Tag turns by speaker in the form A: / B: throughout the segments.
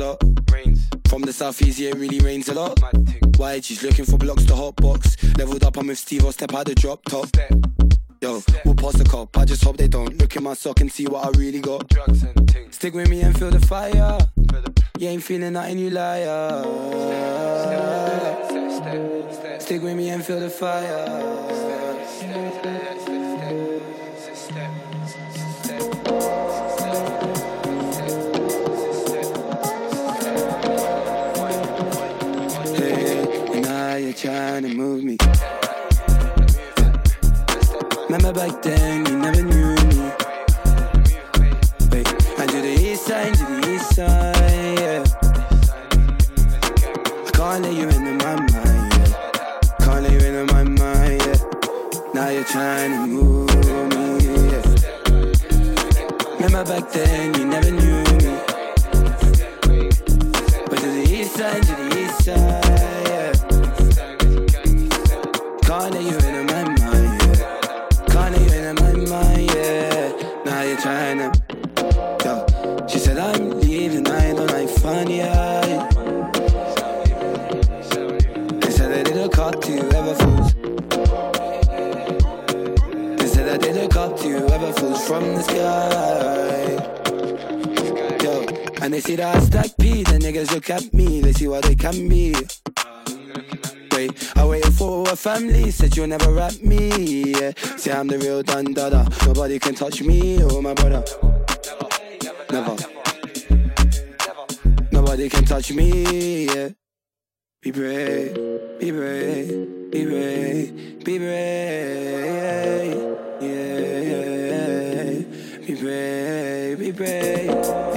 A: lot.
B: Rains.
A: From the southeast, yeah, it really rains a lot. Why she's looking for blocks to hot box. Leveled up, I'm with Steve, I'll step out the drop top.
B: Step.
A: Yo, we'll pass the cop. I just hope they don't look in my sock and see what I really got.
B: Drugs and things.
A: Stick with me and feel the fire.
B: The
A: You ain't feeling nothing, you liar.
B: step, step, step.
A: Stick with me and feel the fire. Hey, now you're trying to move me. Remember back then, you never knew me. Wait, I do the east side, to the east side, yeah. I can't let you into my mind, yeah. Can't let you into my mind, yeah. Now you're trying to move me, yeah. Remember back then, you never knew the sky. Yo, and they see that I stack P, the niggas look at me, they see what they can be. Wait, I waited for a family, said you'll never rap me. Yeah. Say I'm the real dun dada, nobody can touch me or my brother. Never. Nobody can touch me, yeah. Be brave, be brave, be brave, be brave, yeah, yeah. Be brave,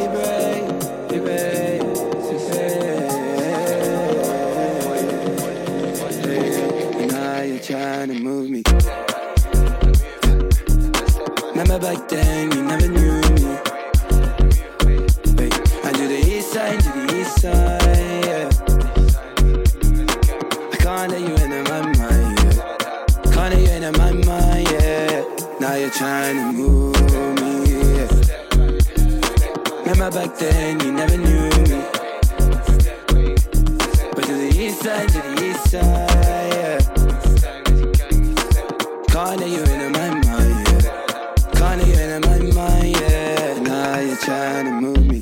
A: then, you never knew me. But to the east side, to the east side, yeah. Let you into my mind, yeah. Let you into my mind, yeah. Now you're trying to move me.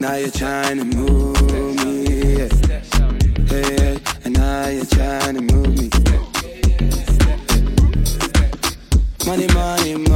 A: Now you're trying to move me, yeah. Hey, and now you're trying to move me. Money, money, money,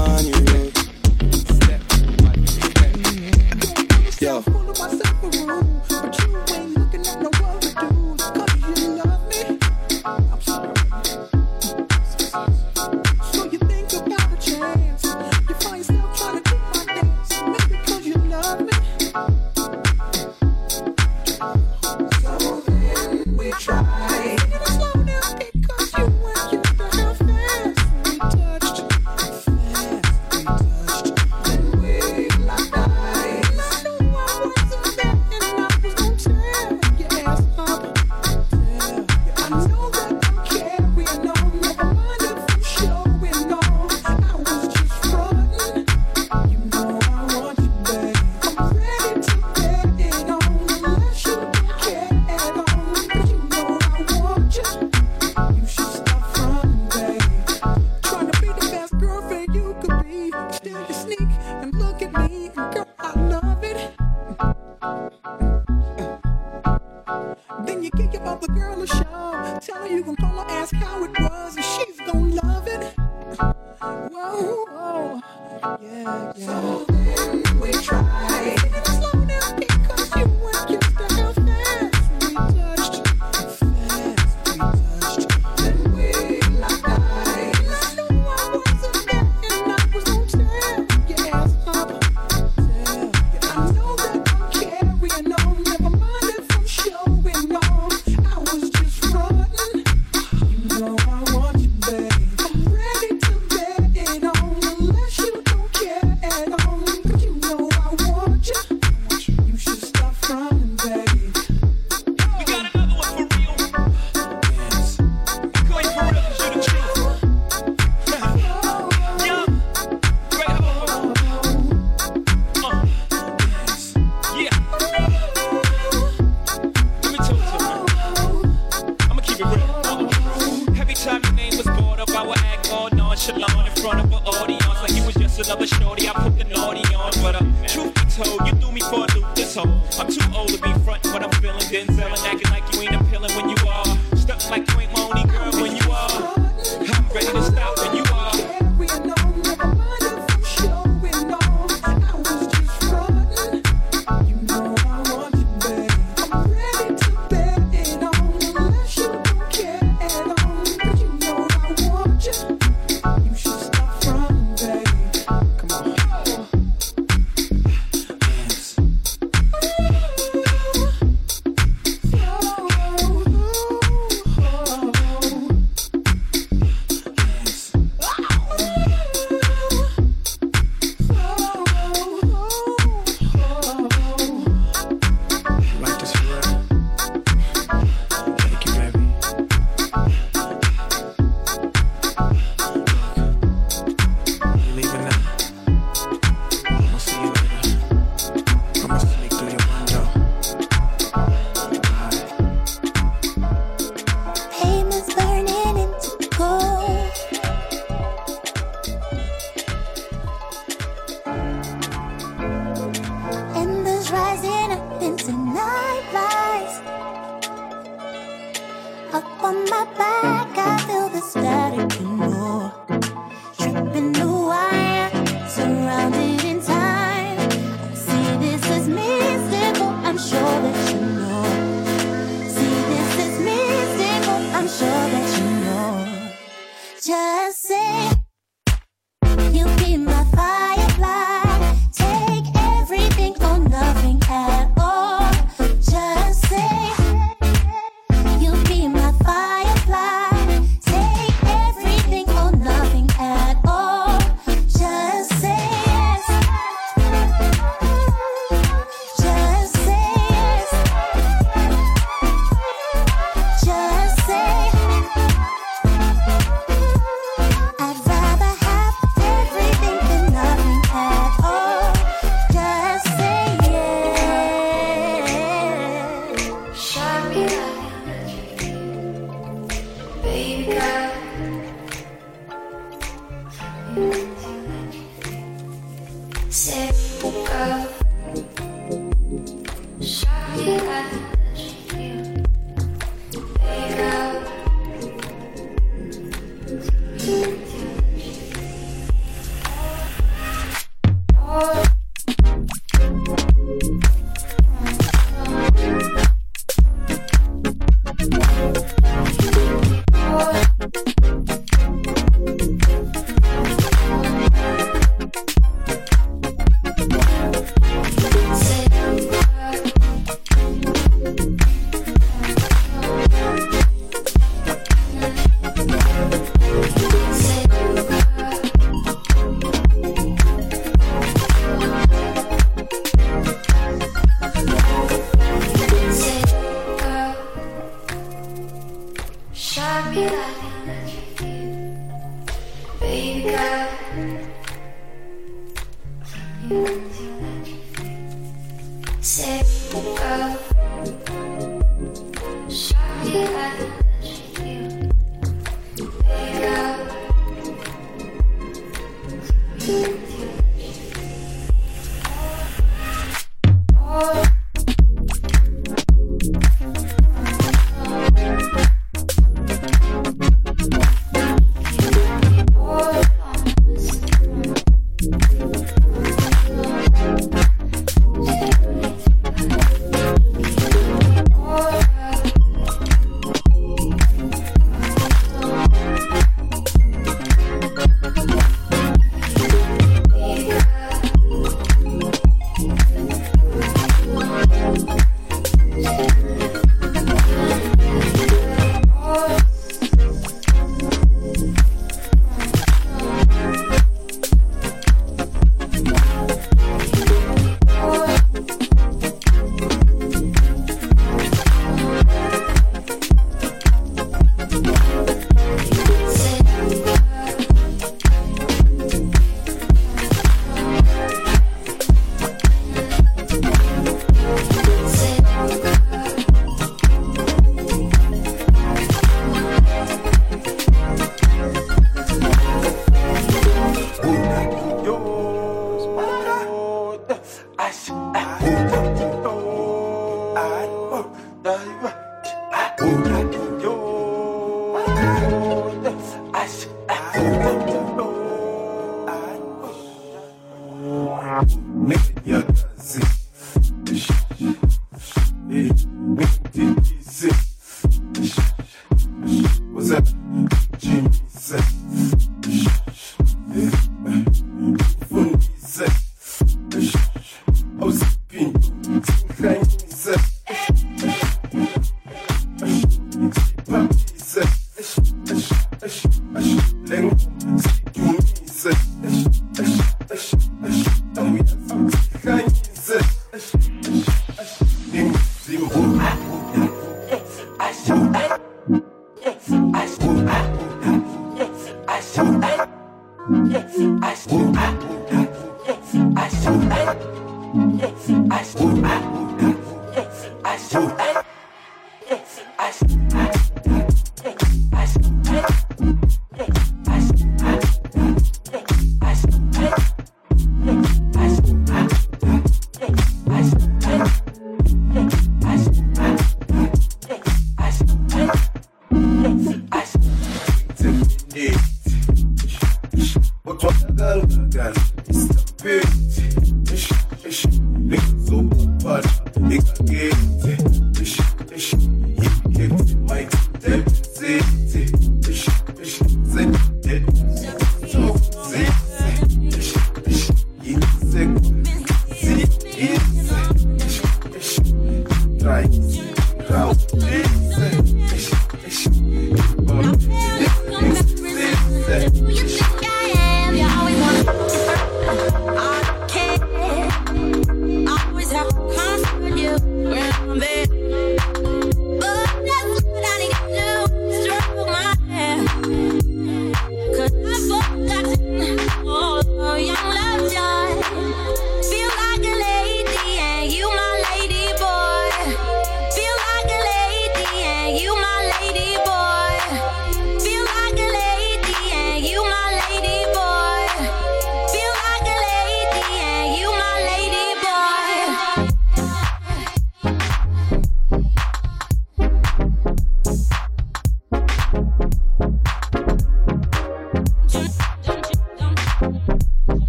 C: a shorty, I put the naughty on. But uh, truth be told, you threw me for a loop this hoe, I'm too old to be front, but I'm feeling Denzel and
D: that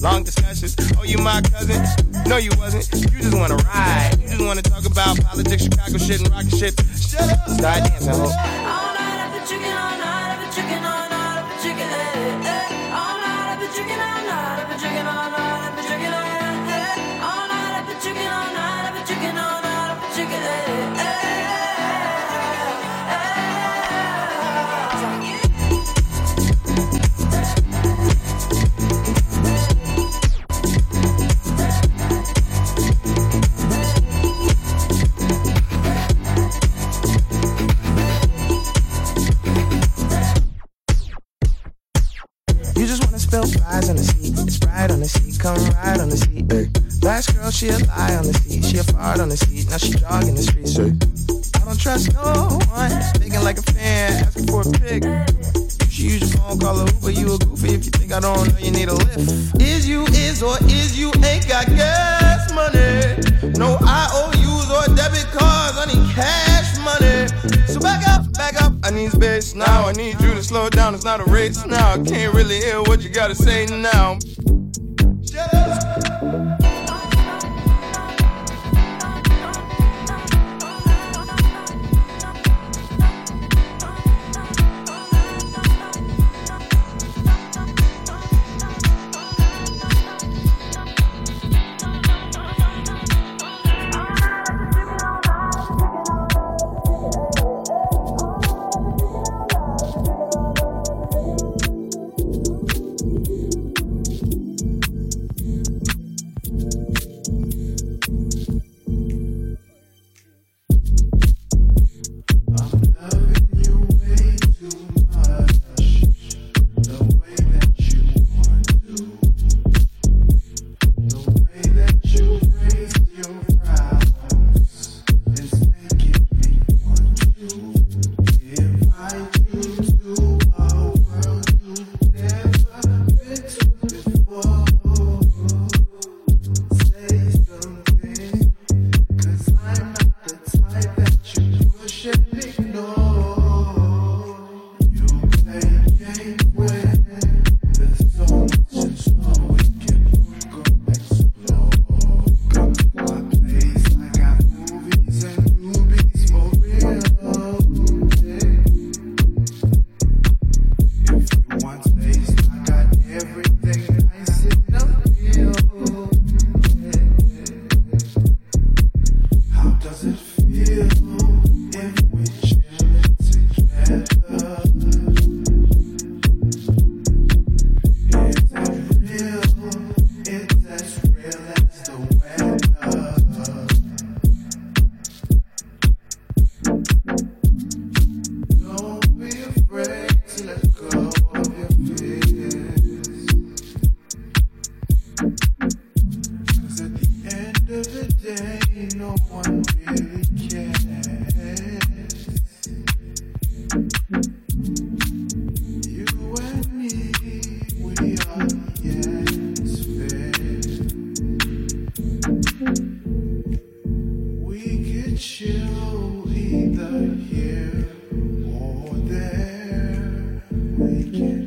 E: Long discussions, oh you my cousin? No you wasn't, you just wanna ride. You just wanna talk about politics, Chicago shit and rocket shit. Shut up, start dancing, ho.
F: All night I've been drinking, all night I've been drinking, all night I've been drinking, eh, eh. All night I've been drinking,
E: she a lie on the seat, she a fart on the seat, now she jogging the streets. I don't trust no one, thinking like a fan, asking for a pic. You
G: you use your phone, call a Uber. You a goofy if you think I don't know you need a lift. Is you is or is you ain't got gas money? No IOUs or debit cards, I need cash money. So back up, back up. I need space now. I need you to slow down. It's not a race now. I can't really hear what you gotta say now.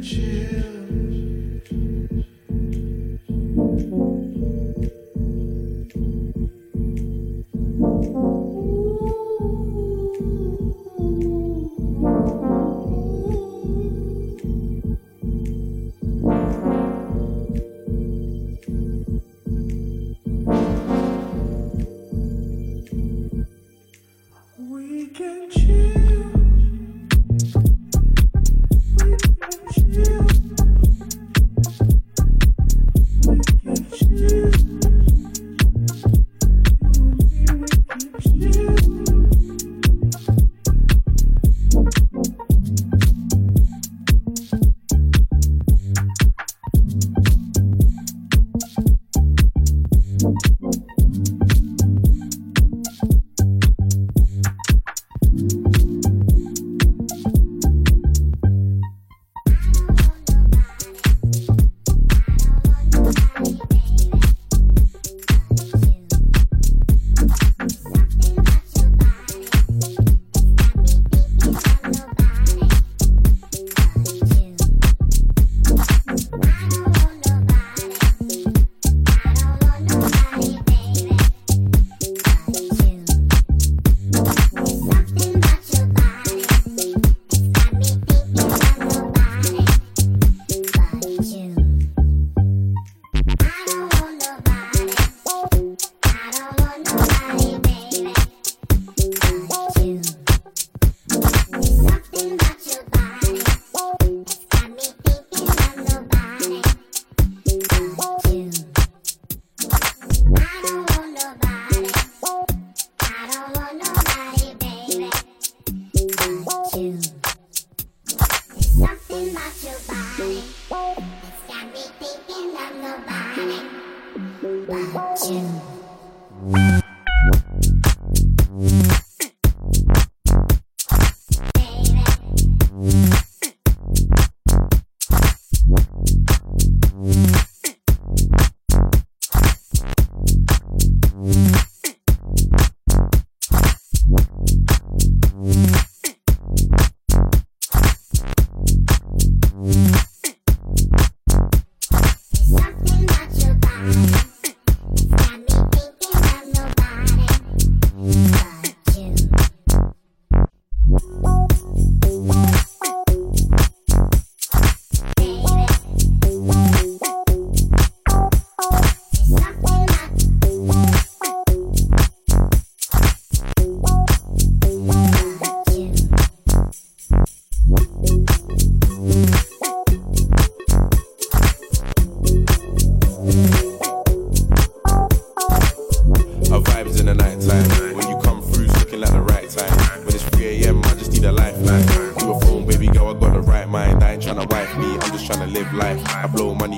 H: We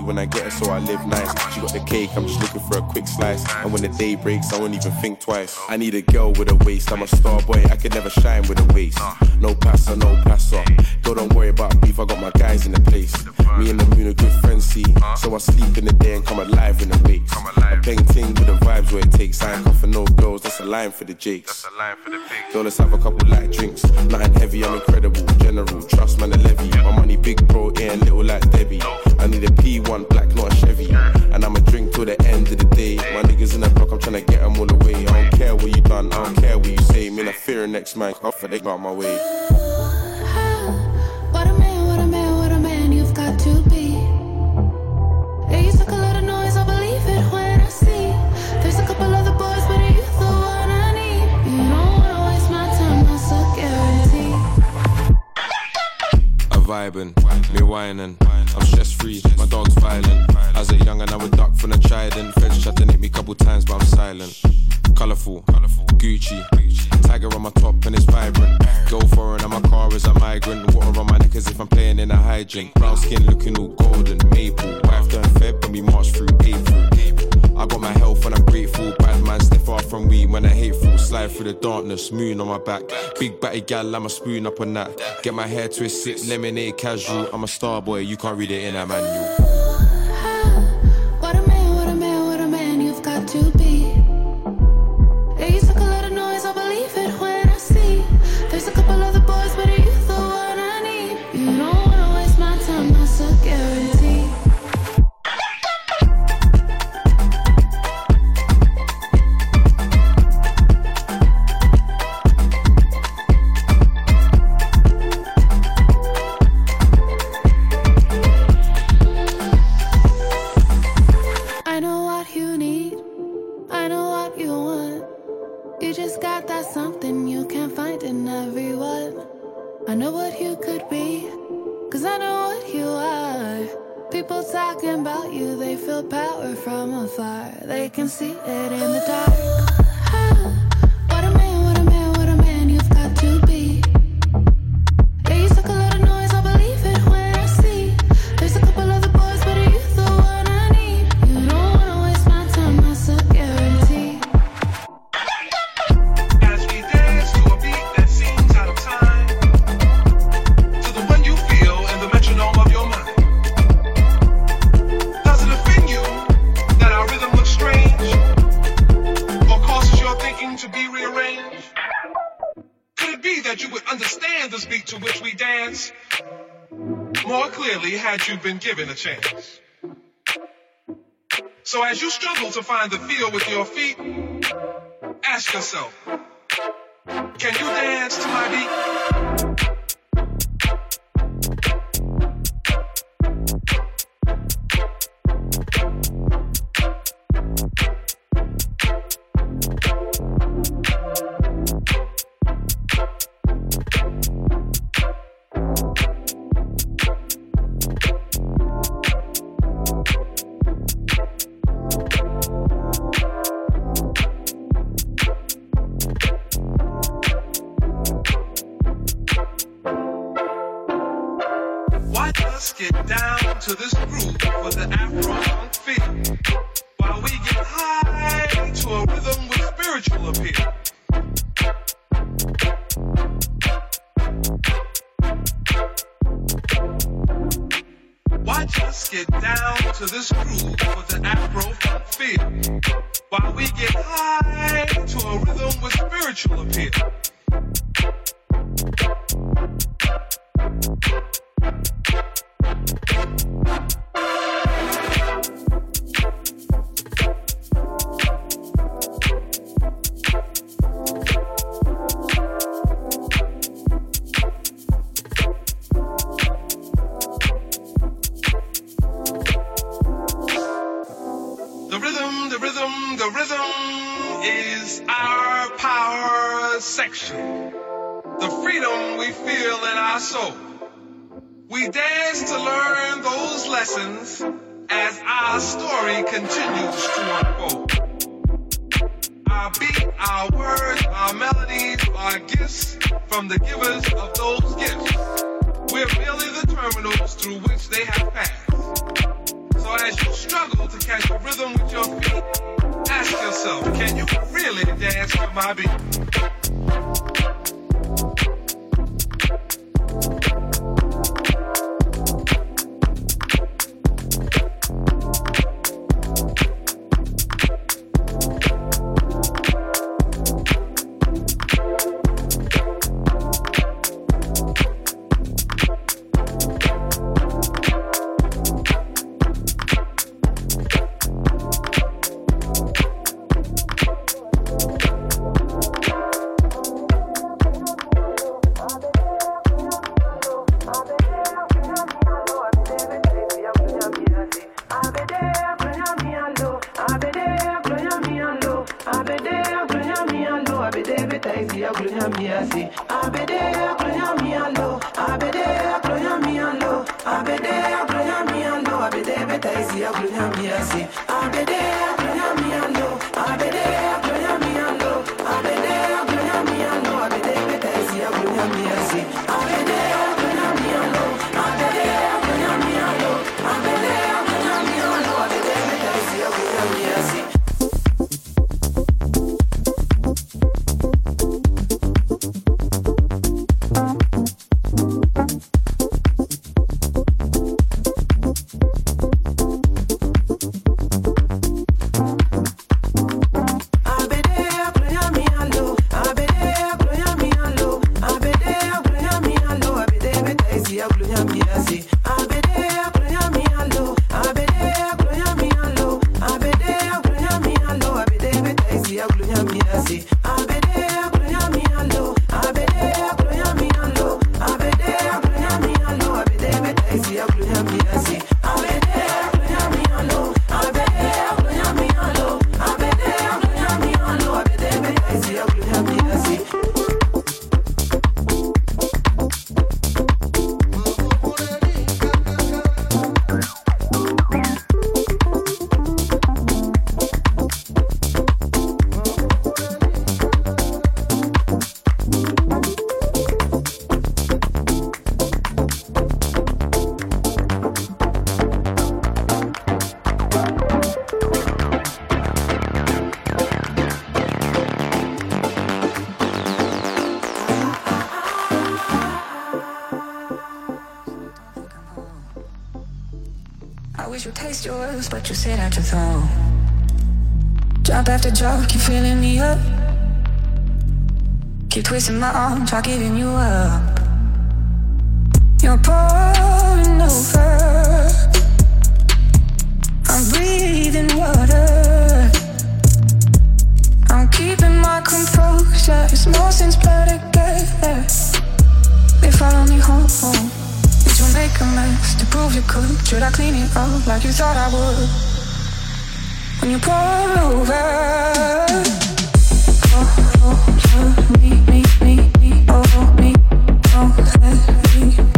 I: when I get her, so I live nice. She got the cake, I'm just looking for a quick slice. And when the day breaks, I won't even think twice. I need a girl with a waist, I'm a star boy, I could never shine with a waist. No passer, no passer. Girl, don't worry about beef, I got my guys in the place. Me and the moon are good friends, see. So I sleep in the day and come alive in the wakes. A bang ting with the vibes where it takes. I ain't for no girls, that's a line for the jakes. Girl, let's have a couple light drinks. Nothing heavy, I'm incredible. General, trust man, the levy. My money big, bro, ain't little like Debbie. I need a P1 black, not a Chevy. And I'ma drink till the end of the day. My niggas in the block, I'm tryna get them all away. I don't care what you done, I don't care what you say. Me, I fear next man, off for they got my way. Vibing, me whining. I'm stress free, my dog's violent. As a young and I would duck from the trident. Feds tried to nick me couple times, but I'm silent. Colourful, Gucci, tiger on my top and it's vibrant. Go foreign and my car is a migrant. Water on my neck as if I'm playing in a hydrant. Brown skin looking all golden, maple. Wife done Feb when we march through April. I got my health and I'm grateful. From when I hateful. Slide through the darkness, moon on my back. Big batty gal, I'm a spoon up on that. Get my hair twisted, lemonade casual. I'm a star boy, you can't read it in a manual.
J: Just got that something you can't find in everyone. I know what you could be, cause I know what you are. People talking about you, they feel power from afar. They can see it in the dark.
K: Find the feel with your feet, ask yourself. Can you dance to my beat?
L: Wish you'd taste your words, but you said out your throat. Drop after drop, keep filling me up. Keep twisting my arm, try giving you up. You're pouring over. I'm breathing water. I'm keeping my composure. It's more since blood together. They follow me home. Did you make a mess prove you could? Should I clean it up like you thought I would? When you pour over, oh, oh, oh, me, me, me, oh, me, oh, me, me,